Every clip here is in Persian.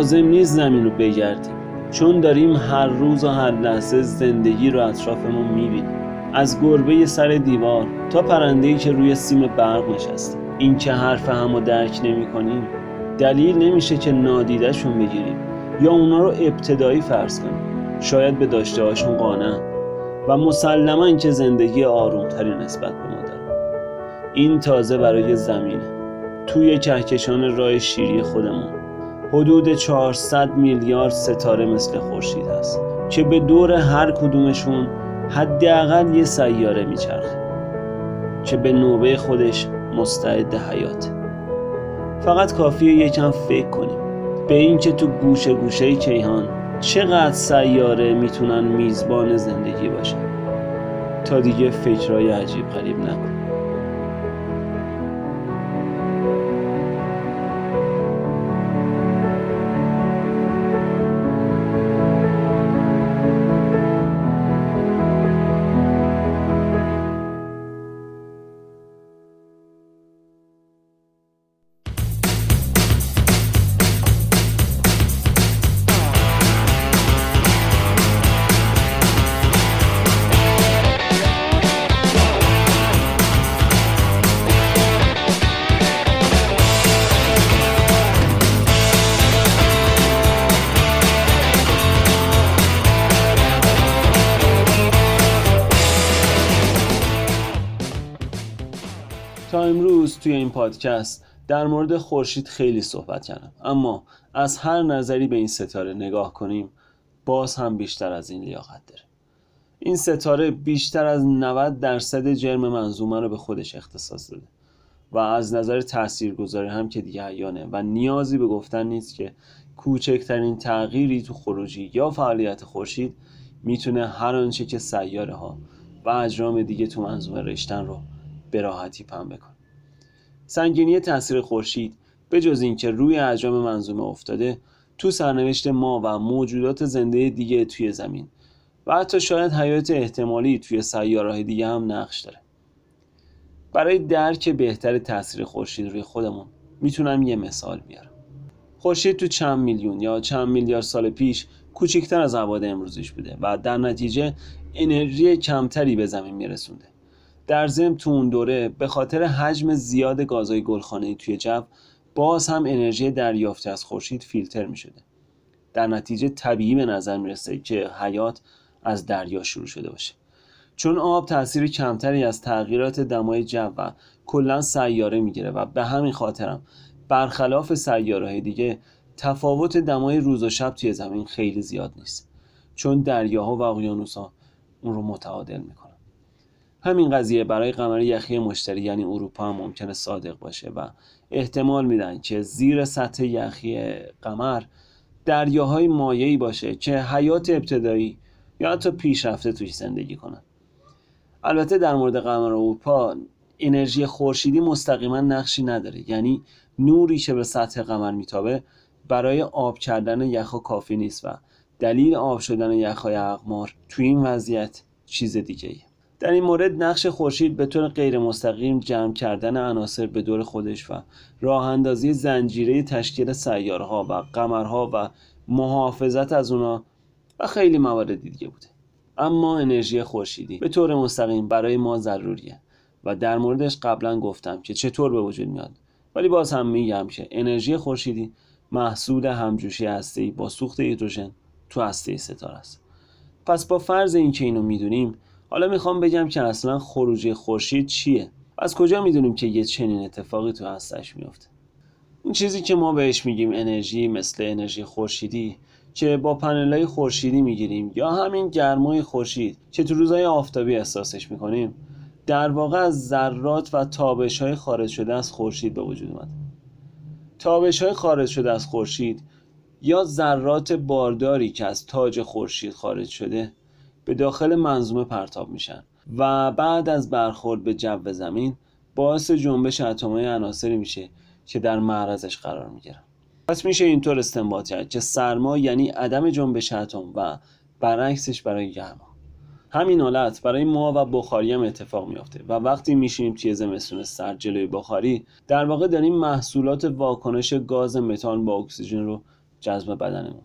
لازم نیست زمین رو بگردیم. چون داریم هر روز و هر لحظه زندگی رو اطرافمون می‌بینیم. از گربه سر دیوار تا پرنده‌ای که روی سیم برق نشسته. این که حرف همو درک نمی کنیم دلیل نمیشه که نادیدهشون بگیریم. یا اونا رو ابتدایی فرض کنیم. شاید به داشته هاشون قانع و مسلما اینکه زندگی آرومتری نسبت به ما دارن. این تازه برای زمینه. توی کهکشان راه شیری خودمون. حدود 400 میلیارد ستاره مثل خورشید هست که به دور هر کدومشون حداقل یه سیاره میچرخه که به نوبه خودش مستعد حیات فقط کافیه یکم فکر کنیم به اینکه تو گوشه گوشه کیهان چقدر سیاره می‌تونن میزبان زندگی باشن. تا دیگه فکرهای عجیب غریب نکن. این پادکست در مورد خورشید خیلی صحبت کردم. اما از هر نظری به این ستاره نگاه کنیم باز هم بیشتر از این لیاقت داره. این ستاره بیشتر از 90 درصد جرم منظومه رو به خودش اختصاص داده و از نظر تاثیرگذاری هم که دیگه عیانه و نیازی به گفتن نیست که کوچکترین تغییری تو خروجی یا فعالیت خورشید می‌تونه هر آنچه که سیاره ها و اجرام دیگه تو منظومه رشتن رو به راحتی پنبه کن سنگینی تاثیر خورشید به جز اینکه روی اجرام منظومه افتاده تو سرنوشت ما و موجودات زنده دیگه توی زمین. و حتی شاید حیات احتمالی توی سیارهای دیگه هم نقش داره. برای درک بهتر تاثیر خورشید روی خودمون می‌تونم یه مثال بیارم. خورشید تو چند میلیون یا چند میلیارد سال پیش کوچکتر از ابعاد امروزیش بوده و در نتیجه انرژی کمتری به زمین میرسونده. در ضمن تو اون دوره به خاطر حجم زیاد گازهای گلخانه‌ای توی جو باز هم انرژی دریافتی از خورشید فیلتر می شده. در نتیجه طبیعی به نظر می‌رسه که حیات از دریا شروع شده باشه. چون آب تاثیر کمتری از تغییرات دمای جو و کلا سیاره می‌گیره و به همین خاطرم برخلاف سیاره دیگه تفاوت دمای روز و شب توی زمین خیلی زیاد نیست. چون دریاها و اقیانوسها اون رو متعادل می‌کنن. همین قضیه برای قمر یخی مشتری یعنی اروپا هم ممکنه صادق باشه و احتمال میدن که زیر سطح یخی قمر دریاهای مایعی باشه که حیات ابتدایی یا حتی پیشرفته توش زندگی کنن البته در مورد قمر اروپا انرژی خورشیدی مستقیما نقشی نداره یعنی نوری که به سطح قمر میتابه برای آب کردن یخ کافی نیست و دلیل آب شدن یخهای اقمار توی این وضعیت چیز دیگه ایه. در این مورد نقش خورشید به طور غیر مستقیم جمع کردن عناصر به دور خودش و راه اندازی زنجیره تشکیل سیارها و قمرها و محافظت از اونا و خیلی موارد دیگه بوده. اما انرژی خورشیدی به طور مستقیم برای ما ضروریه و در موردش قبلا گفتم که چطور به وجود میاد. ولی باز هم میگم که انرژی خورشیدی محصول همجوشی هسته‌ای با سوخت هیدروژن تو هسته ستاره است. پس با فرض اینکه اینو می‌دونیم حالا می‌خوام بگم که اصلا خروجی خورشید چیه؟ از کجا می‌دونیم که یه چنین اتفاقی تو هستش میفته این چیزی که ما بهش میگیم انرژی مثل انرژی خورشیدی که با پنلای خورشیدی می‌گیریم یا همین گرمای خورشید که تو روزهای آفتابی احساسش می‌کنیم در واقع از ذرات و تابش های خارج شده از خورشید به وجود اومد تابش های خارج شده از خورشید یا ذرات بارداری که از تاج خورشید خارج شده به داخل منظومه پرتاب میشن و بعد از برخورد به جو زمین باعث جنبش اتمهای عناصری میشه که در معرضش قرار می‌گیرن. پس میشه اینطور استنباط کرد که سرما یعنی عدم جنبش اتم و برعکسش برای گرما. همین حالت برای ما و بخاری هم اتفاق میافته و وقتی میشینیم توی زمستون سرد جلوی بخاری در واقع داریم محصولات واکنش گاز متان با اکسیژن رو جذب بدنمون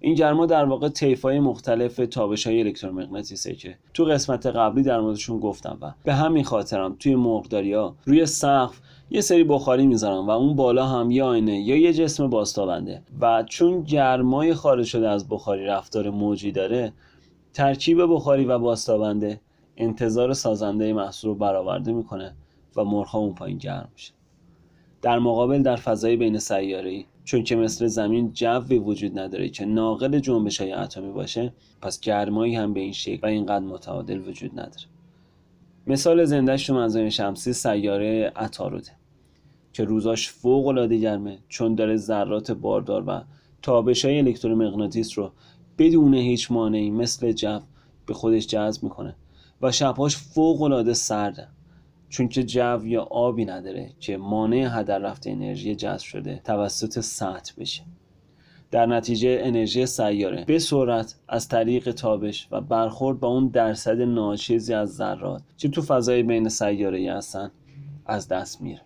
این گرما در واقع های مختلف تابش های الکترومغناطیسه که تو قسمت قبلی در موردشون گفتم و به همین خاطرم توی مرغداری ها روی سقف یه سری بخاری می‌ذارن و اون بالا هم یه آینه یا یه جسم باستابنده و چون گرمای خارج شده از بخاری رفتار موجی داره ترکیب بخاری و باستابنده انتظار سازنده محصول رو برآورده می‌کنه و مرغ اون پایین گرم میشه. در مقابل در فضای بین سیاره‌ای چون که مثل زمین جوی وجود نداره که ناقل جنبش های اتمی باشه پس گرمایی هم به این شکل و اینقدر متعادل وجود نداره. مثال زندهش تو منظومه شمسی سیاره عطاروده که روزاش فوق العاده گرمه چون داره ذرات باردار و تابش های الکترومغناطیس رو بدون هیچ مانعی مثل جو به خودش جذب می‌کنه و شبهاش فوق العاده سرده. چون که جو یا آبی نداره که مانع هدر رفت انرژی جذب شده توسط سطح بشه. در نتیجه انرژی سیاره به سرعت از طریق تابش و برخورد با اون درصد ناچیزی از ذرات که تو فضای بین سیاره هستن از دست میره.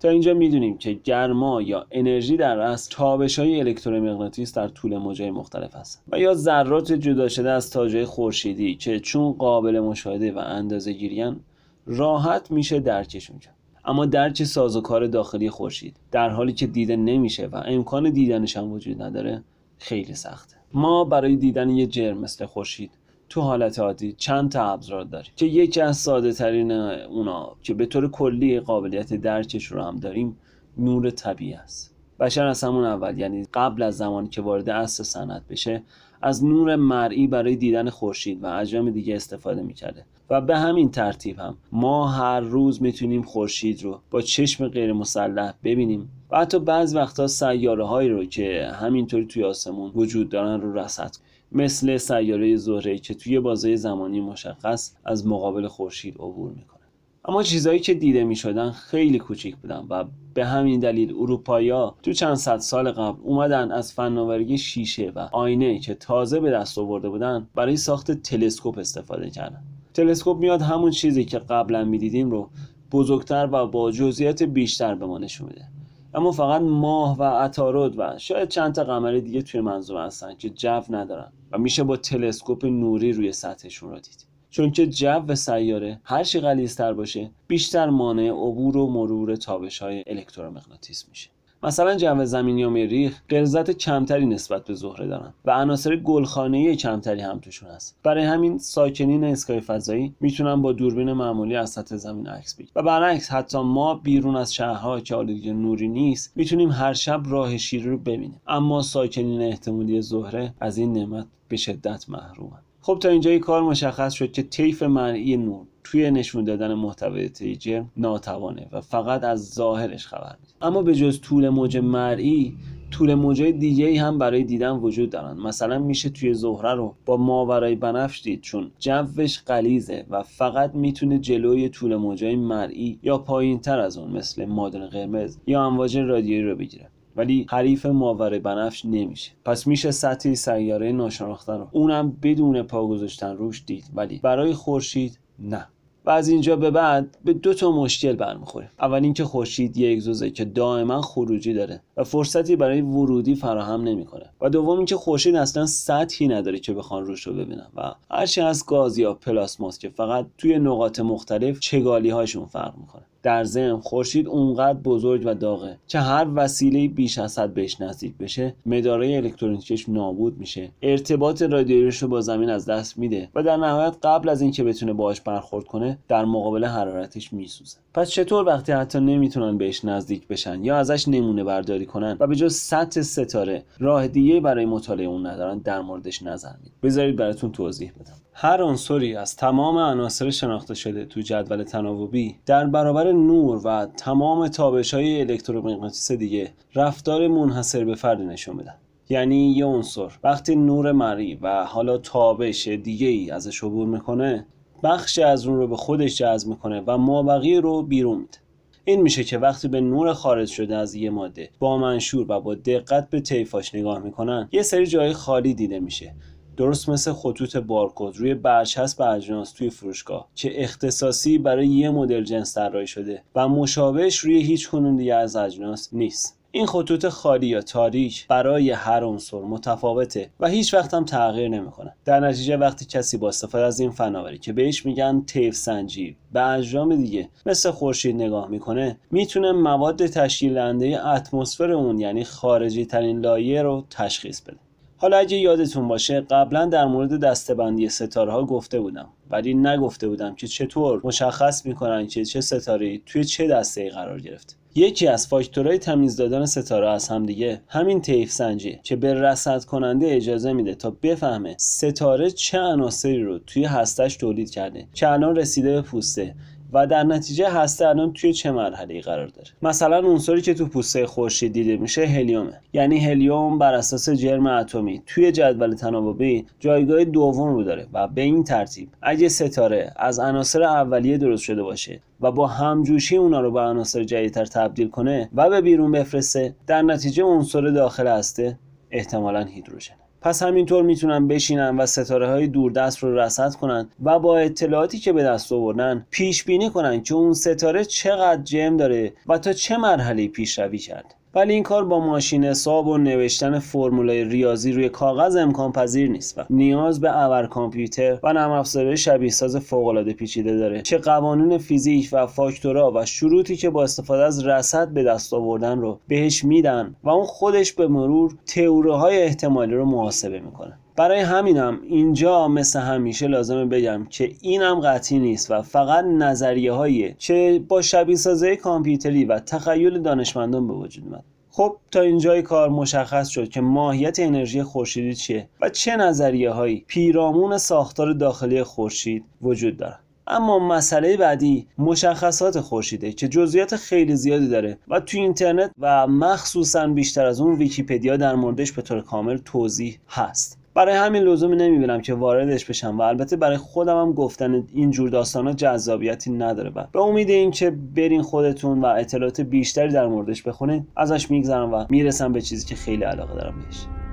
تا اینجا می‌دونیم که گرما یا انرژی در اصل تابش های الکترومغناطیس در طول موجهای مختلف هست و یا ذرات جدا شده از تاجهای خورشیدی که چون قابل مشاهده و اندازه گیریان راحت میشه درکشون کرد. اما درک سازوکار داخلی خورشید در حالی که دیده نمیشه و امکان دیدنش هم وجود نداره خیلی سخته. ما برای دیدن یه جرم مثل خورشید تو حالت عادی چند تا ابزار داریم که یکی از ساده ترین اونا که به طور کلی قابلیت درکش رو هم داریم نور طبیعی است. بشر از همون اول یعنی قبل از زمانی که وارد عصر صنعت بشه از نور مرئی برای دیدن خورشید و اجرام دیگه استفاده می‌کرده. و به همین ترتیب هم. ما هر روز می‌تونیم خورشید رو با چشم غیر مسلح ببینیم و حتی بعض وقتا سیاره هایی رو که همینطوری توی آسمون وجود دارن رو رصد مثل سیاره زهره که توی بازه زمانی مشخص از مقابل خورشید عبور می‌کنه. اما چیزهایی که دیده می شدن خیلی کوچیک بودن و به همین دلیل اروپایا تو چند صد سال قبل اومدن از فناوری شیشه و آینه که تازه به دست آورده بودن برای ساخت تلسکوپ استفاده کردن. تلسکوپ میاد همون چیزی که قبلا می‌دیدیم رو بزرگتر و با جزئیات بیشتر به ما نشون میده. اما فقط ماه و عطارد و شاید چند تا قمر دیگه توی منظور هستن که جو ندارن و میشه با تلسکوپ نوری روی سطحشون رو دید. چون که جو سیاره هر چی غلیظتر باشه بیشتر مانع عبور و مرور تابش های الکترومغناطیس میشه. مثلا جو زمینی و مریخ غلظت کمتری نسبت به زهره دارن و عناصر گلخانه‌ای کمتری هم توشون هست. برای همین ساکنین اسکای فضایی می‌تونن با دوربین معمولی از سطح زمین عکس بگیرن. و برعکس حتی ما بیرون از شهرها که آلودگی نوری نیست می‌تونیم هر شب راه شیری رو ببینیم. اما ساکنین احتمالی زهره از این نعمت به شدت محرومن. خب تا اینجای کار مشخص شد که طیف مرئی نور. توی نشون دادن محتوای جرم ناتوانه و فقط از ظاهرش خبر میده اما به جز طول موج مرئی طول موجای دیگه ای هم برای دیدن وجود دارن. مثلا میشه توی زهره رو با ماورای بنفش دید چون جوش قلیزه و فقط می‌تونه جلوی طول موجای مرئی یا پایین تر از اون مثل مادن قرمز یا امواج رادیویی رو بگیره. ولی حریف ماوره بنفش نمیشه. پس میشه سطح سیاره ناشناخته رو اونم بدون پا گذاشتن روش دید. ولی برای خورشید نه. و از اینجا به بعد به دو تا مشکل برمیخوریم اول اینکه خورشید یک اگزوزه که دائما خروجی داره و فرصتی برای ورودی فراهم نمی‌کنه. و دوم اینکه خورشید اصلا سطحی نداره که بخوان روش رو ببینن. و هرچی از گاز یا پلاسماس که فقط توی نقاط مختلف چگالی هاشون فرق می‌کنه. در ضمن خورشید اونقدر بزرگ و داغه که هر وسیله بیش از حد بهش نزدیک بشه مدارای الکترونیکیش نابود میشه. ارتباط رادیوییش رو با زمین از دست میده و در نهایت قبل از اینکه بتونه باهاش برخورد کنه در مقابل حرارتش میسوزه. پس چطور وقتی حتی نمی‌تونن بهش نزدیک بشن یا ازش نمونه برداری کنن و به جز سطح ستاره راه دیگه برای مطالعه اون ندارن در موردش نظر میده بذارید براتون توضیح بدم. هر عنصری از تمام عناصر شناخته شده تو جدول تناوبی در برابر نور و تمام تابش های الکترومغناطیس دیگه رفتار منحصر به فرد نشون میدن. یعنی یه عنصر وقتی نور مری و حالا تابش دیگه ای ازش عبور می‌کنه بخشی از اون رو به خودش جذب می‌کنه و مابقی رو بیرون میده. این میشه که وقتی به نور خارج شده از یه ماده با منشور و با دقت به طیفاش نگاه می‌کنن یه سری جای خالی دیده میشه. درست مثل خطوط بارکد روی برچسب اجناس توی فروشگاه که اختصاصی برای یه مدل جنس طراحی شده و مشابهش روی هیچ کنون دیگه از اجناس نیست. این خطوط خالی یا تاریک برای هر عنصر متفاوته و هیچ وقت هم تغییر نمی‌کنه. در نتیجه وقتی کسی با استفاده از این فناوری که بهش میگن تیف سنجی به اجرام دیگه مثل خورشید نگاه می‌کنه می‌تونه مواد تشکیل دهنده اتمسفر اون یعنی خارجی ترین لایه رو تشخیص بده. حالا اگه یادتون باشه قبلا در مورد دستبندی ستاره ها گفته بودم. ولی نگفته بودم که چطور مشخص می‌کنن که چه ستاره توی چه دسته قرار گرفته یکی از فاکتورهای تمیز دادن ستاره از همدیگه همین طیف سنجیه که به رصد کننده اجازه میده تا بفهمه ستاره چه عناصری رو توی هستش تولید کرده که الان رسیده به پوسته. و در نتیجه هسته الان توی چه مرحله قرار داره؟ مثلا عنصری که تو پوسته خورشید دیده میشه هلیومه. یعنی هلیوم بر اساس جرم اتمی توی جدول تناوبی جایگاه دوم رو داره و به این ترتیب اگه ستاره از عناصر اولیه درست شده باشه و با همجوشی اونا رو به عناصر جدیدتر تبدیل کنه و به بیرون بفرسته در نتیجه عنصر داخل هسته احتمالا هیدروژن پس همینطور می‌تونن بشینن و ستاره های دوردست رو رصد کنن و با اطلاعاتی که به دست آوردن پیش بینی کنن که اون ستاره چقدر جم داره و تا چه مرحله پیشروی کرد ولی این کار با ماشین حساب و نوشتن فرمولای ریاضی روی کاغذ امکان پذیر نیست و نیاز به ابر کامپیوتر و نرم افزارهای شبیه ساز فوق العاده پیچیده داره. که قوانین فیزیک و فاکتورا و شروطی که با استفاده از رصد به دست آوردن رو بهش میدن و اون خودش به مرور تئوری های احتمالی رو محاسبه می‌کنه. برای همینم اینجا مثل همیشه لازمه بگم که اینم قطعی نیست و فقط نظریه هاییه که با شبیه سازه کامپیوتری و تخیل دانشمندان به وجود اومد. خب تا اینجای کار مشخص شد که ماهیت انرژی خورشیدی چیه و چه نظریه هایی پیرامون ساختار داخلی خورشید وجود دارد اما مسئله بعدی مشخصات خورشیده که جزئیات خیلی زیادی داره و تو اینترنت و مخصوصا بیشتر از اون ویکیپدیا در موردش به طور کامل توضیح هست. برای همین لزومی نمی‌بینم که واردش بشم و البته برای خودم هم گفتن اینجور داستان ها جذابیتی نداره و به امید اینکه برین خودتون و اطلاعات بیشتری در موردش بخونید ازش میگذرم و می‌رسم به چیزی که خیلی علاقه دارم بهش.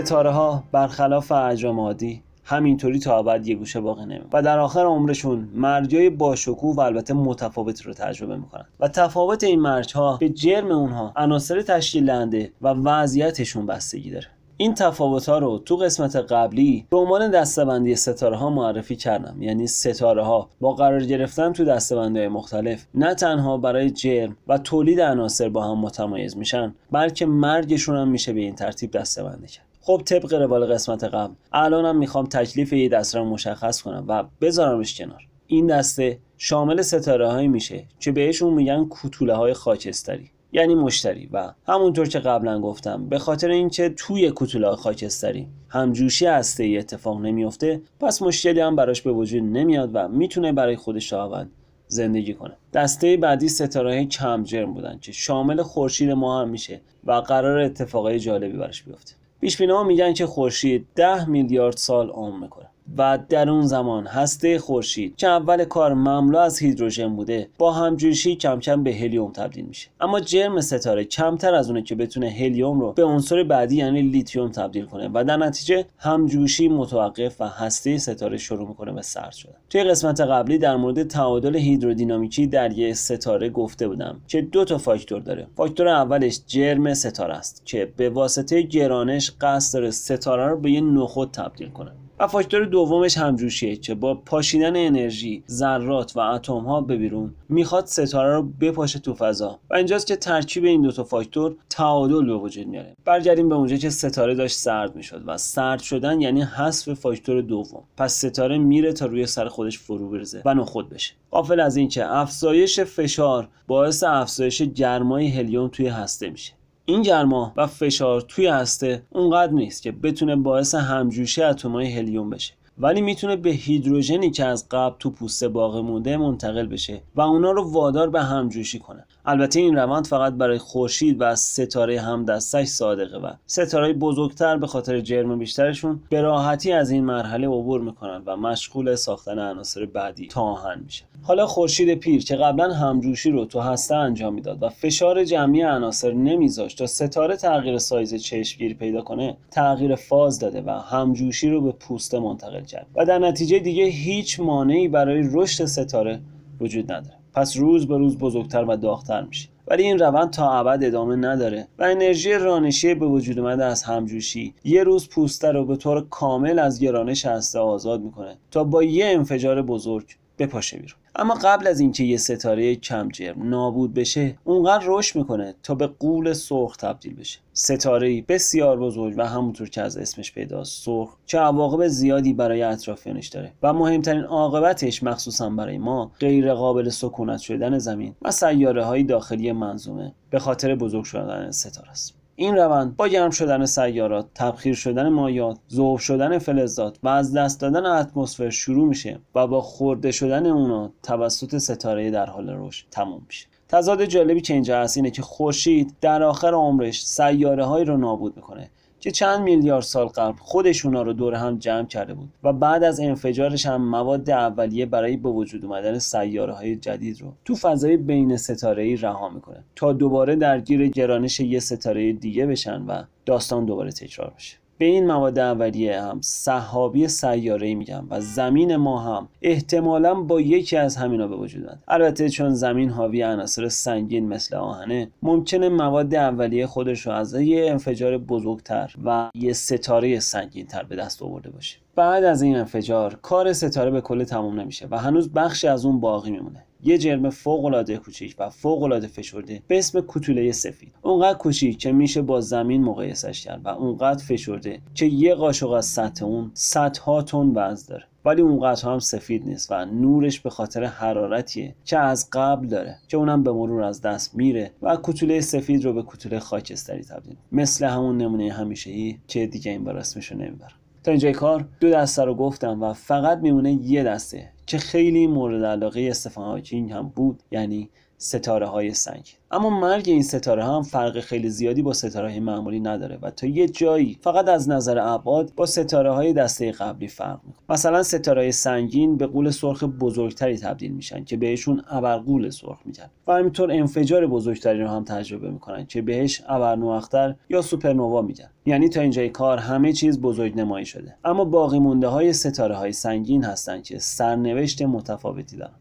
ستاره ها برخلاف اجرام عادی همینطوری تا ابد یه گوشه باقی نمیمونن و در آخر عمرشون مرجای باشکوه و البته متفاوتی رو تجربه می‌کنن. و تفاوت این مرج ها به جرم اونها عناصر تشکیل دهنده و وضعیتشون بستگی داره. این تفاوت ها رو تو قسمت قبلی به عنوان دستبندی ستاره ها معرفی کردم. یعنی ستاره ها با قرار گرفتن تو دستبندی مختلف نه تنها برای جرم و تولید عناصر با هم متمایز میشن بلکه مرگشون هم میشه به این ترتیب دستبندی کرد. خب طبق روال قسمت قبل الانم می‌خوام تکلیف یه دسته رو مشخص کنم و بذارمش کنار. این دسته شامل ستاره هایی میشه که بهشون میگن کوتوله های خاکستری یعنی مشتری. و همونطور که قبلا گفتم به خاطر اینکه توی کوتوله خاکستری همجوشی هسته ای اتفاق نمیافته پس مشکلی هم براش به وجود نمیاد و می‌تونه برای خودش شاون زندگی کنه. دسته بعدی ستاره کم جرم بودن که شامل خورشید ما هم میشه و قرار اتفاقای جالبی براش بیفته. پیش ها میگن که خورشید 10 میلیارد سال عمر می‌کنه. و در اون زمان هسته خورشید که اول کار مملو از هیدروژن بوده با همجوشی کم کم به هلیوم تبدیل میشه. اما جرم ستاره کمتر از اونه که بتونه هلیوم رو به عنصر بعدی یعنی لیتیوم تبدیل کنه و در نتیجه همجوشی متوقف و هسته ستاره شروع می‌کنه به سرد شدن. توی قسمت قبلی در مورد تعادل هیدرودینامیکی در یه ستاره گفته بودم که دو تا فاکتور داره. فاکتور اولش جرم ستاره است که به واسطه گرانش قصد داره ستاره رو به یه نخود تبدیل کنه. و فاکتور دومش همجوشیه که با پاشیدن انرژی ذرات و اتم ها به بیرون می‌خواد ستاره رو بپاشه تو فضا. و اینجاست که ترکیب این دوتا فاکتور تعادل به وجود میاره. برگردیم به اونجا که ستاره داشت سرد می‌شد و سرد شدن یعنی حذف فاکتور دوم. پس ستاره میره تا روی سر خودش فرو بریزه و نخود بشه. قافل از اینکه افزایش فشار باعث افزایش گرمای هلیوم توی هسته میشه. این گرما و فشار توی هسته اونقدر نیست که بتونه باعث همجوشی اتمای هلیوم بشه. ولی می‌تونه به هیدروژنی که از قبل تو پوست باقی مونده منتقل بشه و اونا رو وادار به همجوشی کنه. البته این روند فقط برای خورشید و ستاره همدستش صادقه و ستاره بزرگتر به خاطر جرم بیشترشون به راحتی از این مرحله عبور می‌کنن و مشغول ساختن عناصر بعدی تا آهن میشه. حالا خورشید پیر که قبلا همجوشی رو تو هسته انجام می‌داد و فشار جمعی عناصر نمیذاشت تا ستاره تغییر سایز چشمگیری پیدا کنه تغییر فاز داده و همجوشی رو به پوست منتقل کرد و در نتیجه دیگه هیچ مانعی برای رشد ستاره وجود نداره. پس روز به روز بزرگتر و داغتر میشه. ولی این روند تا ابد ادامه نداره و انرژی رانشی به وجود اومده از همجوشی. یه روز پوسته رو به طور کامل از گرانش هسته آزاد می‌کنه تا با یه انفجار بزرگ بپاشه بیرون. اما قبل از اینکه یه ستاره کم جرم نابود بشه اونقدر رشد می‌کنه تا به قول سرخ تبدیل بشه. ستاره بسیار بزرگ و همونطور که از اسمش پیداست سرخ که عواقب زیادی برای اطرافیانش داره و مهمترین عاقبتش مخصوصا برای ما غیر قابل سکونت شدن زمین و سیاره های داخلی منظومه به خاطر بزرگ شدن ستاره است. این روند با گرم شدن سیارات، تبخیر شدن مایات، ذوب شدن فلزات و از دست دادن اتمسفر شروع میشه و با خورده شدن اونا توسط ستاره در حال رشد تموم میشه. تضاد جالبی که اینجا هست اینه که خورشید در آخر عمرش سیاره های رو نابود می‌کنه که چند میلیارد سال قبل خودش اونا رو دور هم جمع کرده بود و بعد از انفجارش هم مواد اولیه برای به وجود اومدن سیاره های جدید رو تو فضای بین ستاره ای رها می‌کنه تا دوباره درگیر گرانش یه ستاره دیگه بشن و داستان دوباره تکرار بشه. به این مواد اولیه هم صحابی سیاره میگم و زمین ما هم احتمالا با یکی از همینا به وجود اومد. البته چون زمین حاوی عناصر سنگین مثل آهنه ممکنه مواد اولیه خودش رو از یه انفجار بزرگتر و یه ستاره سنگین تر به دست آورده باشه. بعد از این انفجار کار ستاره به کل تموم نمیشه و هنوز بخشی از اون باقی میمونه. یه جرم فوق العاده کوچیک و فوق العاده فشرده به اسم کوتوله سفید. اونقدر کوچیک که میشه با زمین مقایسش کرد و اونقدر فشرده که یه قاشق از سطح اون صدها تن وزن داره. ولی اونقدر هم سفید نیست و نورش به خاطر حرارتیه که از قبل داره که اونم به مرور از دست میره و کوتوله سفید رو به کوتوله خاکستری تبدیل مثل همون نمونه همیشه‌ای که دیگه این بار اسمشو نمی‌برم. تا اینجای کار دو دسته رو گفتم و فقط میمونه یه دسته. که خیلی مورد علاقه استفان هاکینگ هم بود یعنی ستاره های سنگ. اما مرگ این ستاره هم فرق خیلی زیادی با ستاره های معمولی نداره و تا یه جایی فقط از نظر ابعاد با ستاره های دسته قبلی فرق می‌کنه. مثلا ستاره های سنگین به قول سرخ بزرگتری تبدیل میشن که بهشون ابرقول سرخ میگن و همینطور انفجار بزرگتری رو هم تجربه می‌کنن که بهش ابرنواختر یا سوپرنوا میگن. یعنی تا اینجای کار همه چیز بزرگ نمایی شده. اما باقی مونده های ستاره های سنگین هستن که سرنوشت متفاوتی دارن.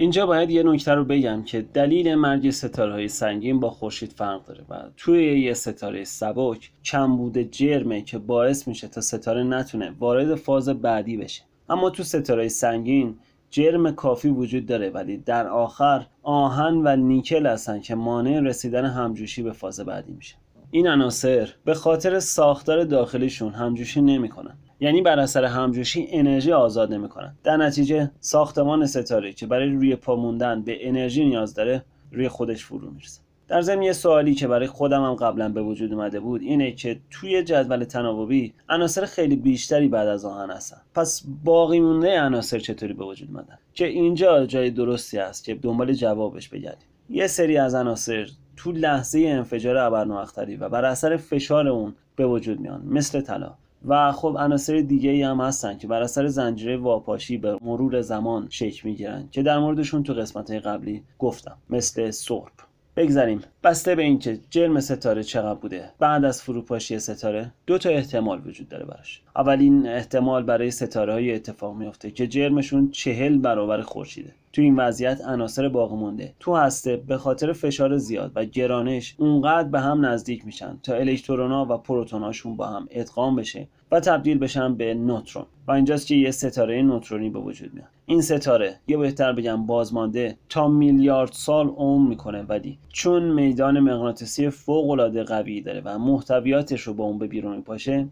اینجا باید یه نکته رو بگم که دلیل مرگ ستاره های سنگین با خورشید فرق داره و توی یه ستاره سبک کمبود جرمه که باعث میشه تا ستاره نتونه وارد فاز بعدی بشه. اما تو ستاره سنگین جرم کافی وجود داره ولی در آخر آهن و نیکل هستن که مانع رسیدن همجوشی به فاز بعدی میشه. این عناصر به خاطر ساختار داخلیشون همجوشی نمی‌کنن. یعنی بر اثر همجوشی انرژی آزاد نمی‌کنن. در نتیجه ساختمان ستاره که برای روی پا موندن به انرژی نیاز داره روی خودش فرو می‌رسه در ضمن یه سوالی که برای خودم هم قبلا به وجود اومده بود اینه که توی جدول تناوبی عناصر خیلی بیشتری بعد از آهن هستن. پس باقی مونده عناصر چطوری به وجود اومدن؟ که اینجا جای درستی است که دنبال جوابش بگردیم. یه سری از عناصر تو لحظه انفجار ابرنواختری و بر اثر فشار اون به وجود میان مثل طلا. و خب عناصر دیگه ای هم هستن که بر اثر زنجیره واپاشی به مرور زمان شکل می‌گیرن که در موردشون تو قسمت قبلی گفتم مثل سرب بگذریم. بسته به اینکه جرم ستاره چقدر بوده. بعد از فروپاشی ستاره دو تا احتمال وجود داره براش. اولین احتمال برای ستاره های اتفاق میفته که جرمشون چهل برابر خورشیده. تو این وضعیت عناصر باقی مونده. تو هسته به خاطر فشار زیاد و گرانش اونقدر به هم نزدیک میشن تا الکترونا و پروتوناشون با هم ادغام بشه و تبدیل بشن به نوترون. و اینجاست که یه ستاره نوترونی به وجود میاد. این ستاره. یه بهتر بگم بازمانده تا میلیارد سال عمر می‌کنه ولی چون میدان مغناطیسی فوق العاده قوی داره و محتویاتش رو با اون به بیرون میپاشه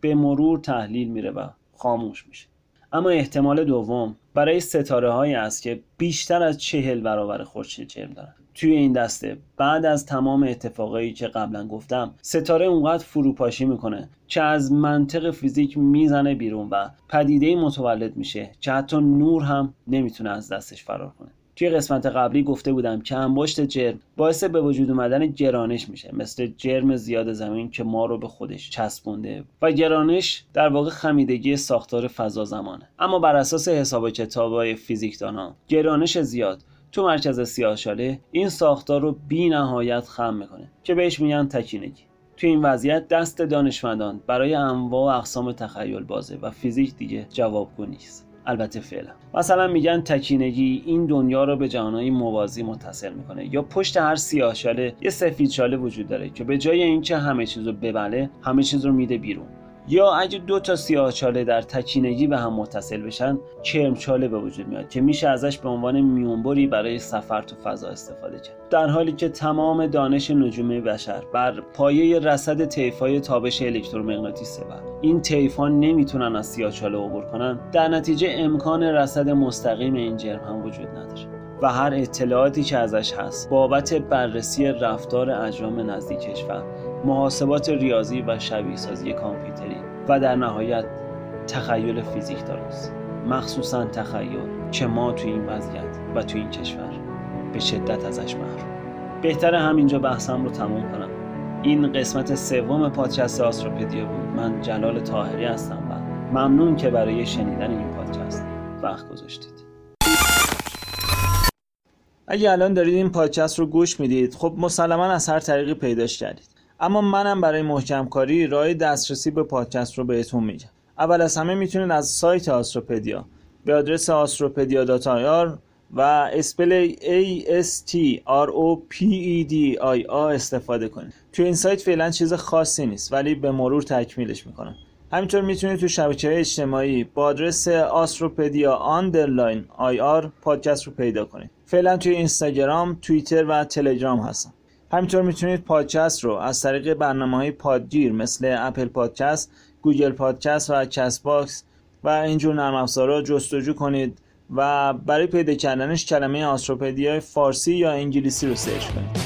به مرور تحلیل میره و خاموش میشه. اما احتمال دوم برای ستاره هایی است که بیشتر از چهل برابر خورشید جرم دارن. توی این دسته. بعد از تمام اتفاقایی که قبلا گفتم ستاره اونقدر فروپاشی می‌کنه که از منطق فیزیک می‌زنه بیرون و پدیده متولد میشه که حتی نور هم نمی‌تونه از دستش فرار کنه. توی قسمت قبلی گفته بودم که انباشت جرم باعث به وجود اومدن گرانش میشه. مثل جرم زیاد زمین که ما رو به خودش چسبونده و گرانش در واقع خمیدگی ساختار فضا زمانه. اما بر اساس حساب کتابای فیزیکدانا گرانش زیاد تو مرکز سیاهچاله این ساختار رو بی نهایت خم می‌کنه که بهش میگن تکینگی. تو این وضعیت دست دانشمندان برای انواع و اقسام تخیل بازه و فیزیک دیگه جوابگو نیست. البته فعلا. مثلا میگن تکینگی این دنیا رو به جهانهای موازی متصل می‌کنه یا پشت هر سیاهچاله یه سفید شاله وجود داره که به جای اینکه همه چیز رو ببله همه چیز رو میده بیرون. یا اگه دو تا سیاهچاله در تکینگی به هم متصل بشن کرمچاله به وجود میاد که میشه ازش به عنوان میونبری برای سفر تو فضا استفاده کرد. در حالی که تمام دانش نجوم بشر بر پایه رصد طیفای تابش الکترومغناطیسه و این طیفا نمی‌تونن از سیاهچاله عبور کنن در نتیجه امکان رصد مستقیم این جرم هم وجود نداره و هر اطلاعاتی که ازش هست بابت بررسی رفتار اجرام نزدیکش و محاسبات ریاضی و شبیه سازی کامپیوتری و در نهایت تخیل فیزیک داراست مخصوصا تخیل که ما تو این وضعیت و تو این کشور به شدت ازش محروم. بهتره همینجا بحثم رو تموم کنم. این قسمت سوم پادکست آستروپدیا بود. من جلال تاهری هستم و ممنون که برای شنیدن این پادکست وقت گذاشتید. اگه الان دارید این پادکست رو گوش می‌دید خب مسلما از هر طریقی پیداش کردید. اما منم برای محکم کاری راه دسترسی به پادکست رو بهتون میگم اول از همه می‌تونید از سایت آستروپدیا به آدرس آستروپدیا و اسپل A S T R O P E D I A استفاده کنید. توی این سایت فعلا چیز خاصی نیست ولی به مرور تکمیلش می‌کنم. همینطور می‌تونید تو شبکه اجتماعی با آدرس آستروپدیا underline IR پادکست رو پیدا کنید. فعلا توی اینستاگرام، توییتر و تلگرام هستم. همینطور می‌تونید پادکست رو از طریق برنامه های پادگیر مثل Apple Podcast، Google Podcast و Castbox و اینجور نرم افزارا جستجو کنید و برای پیدا کردنش کلمه آستروپدیا فارسی یا انگلیسی رو search کنید.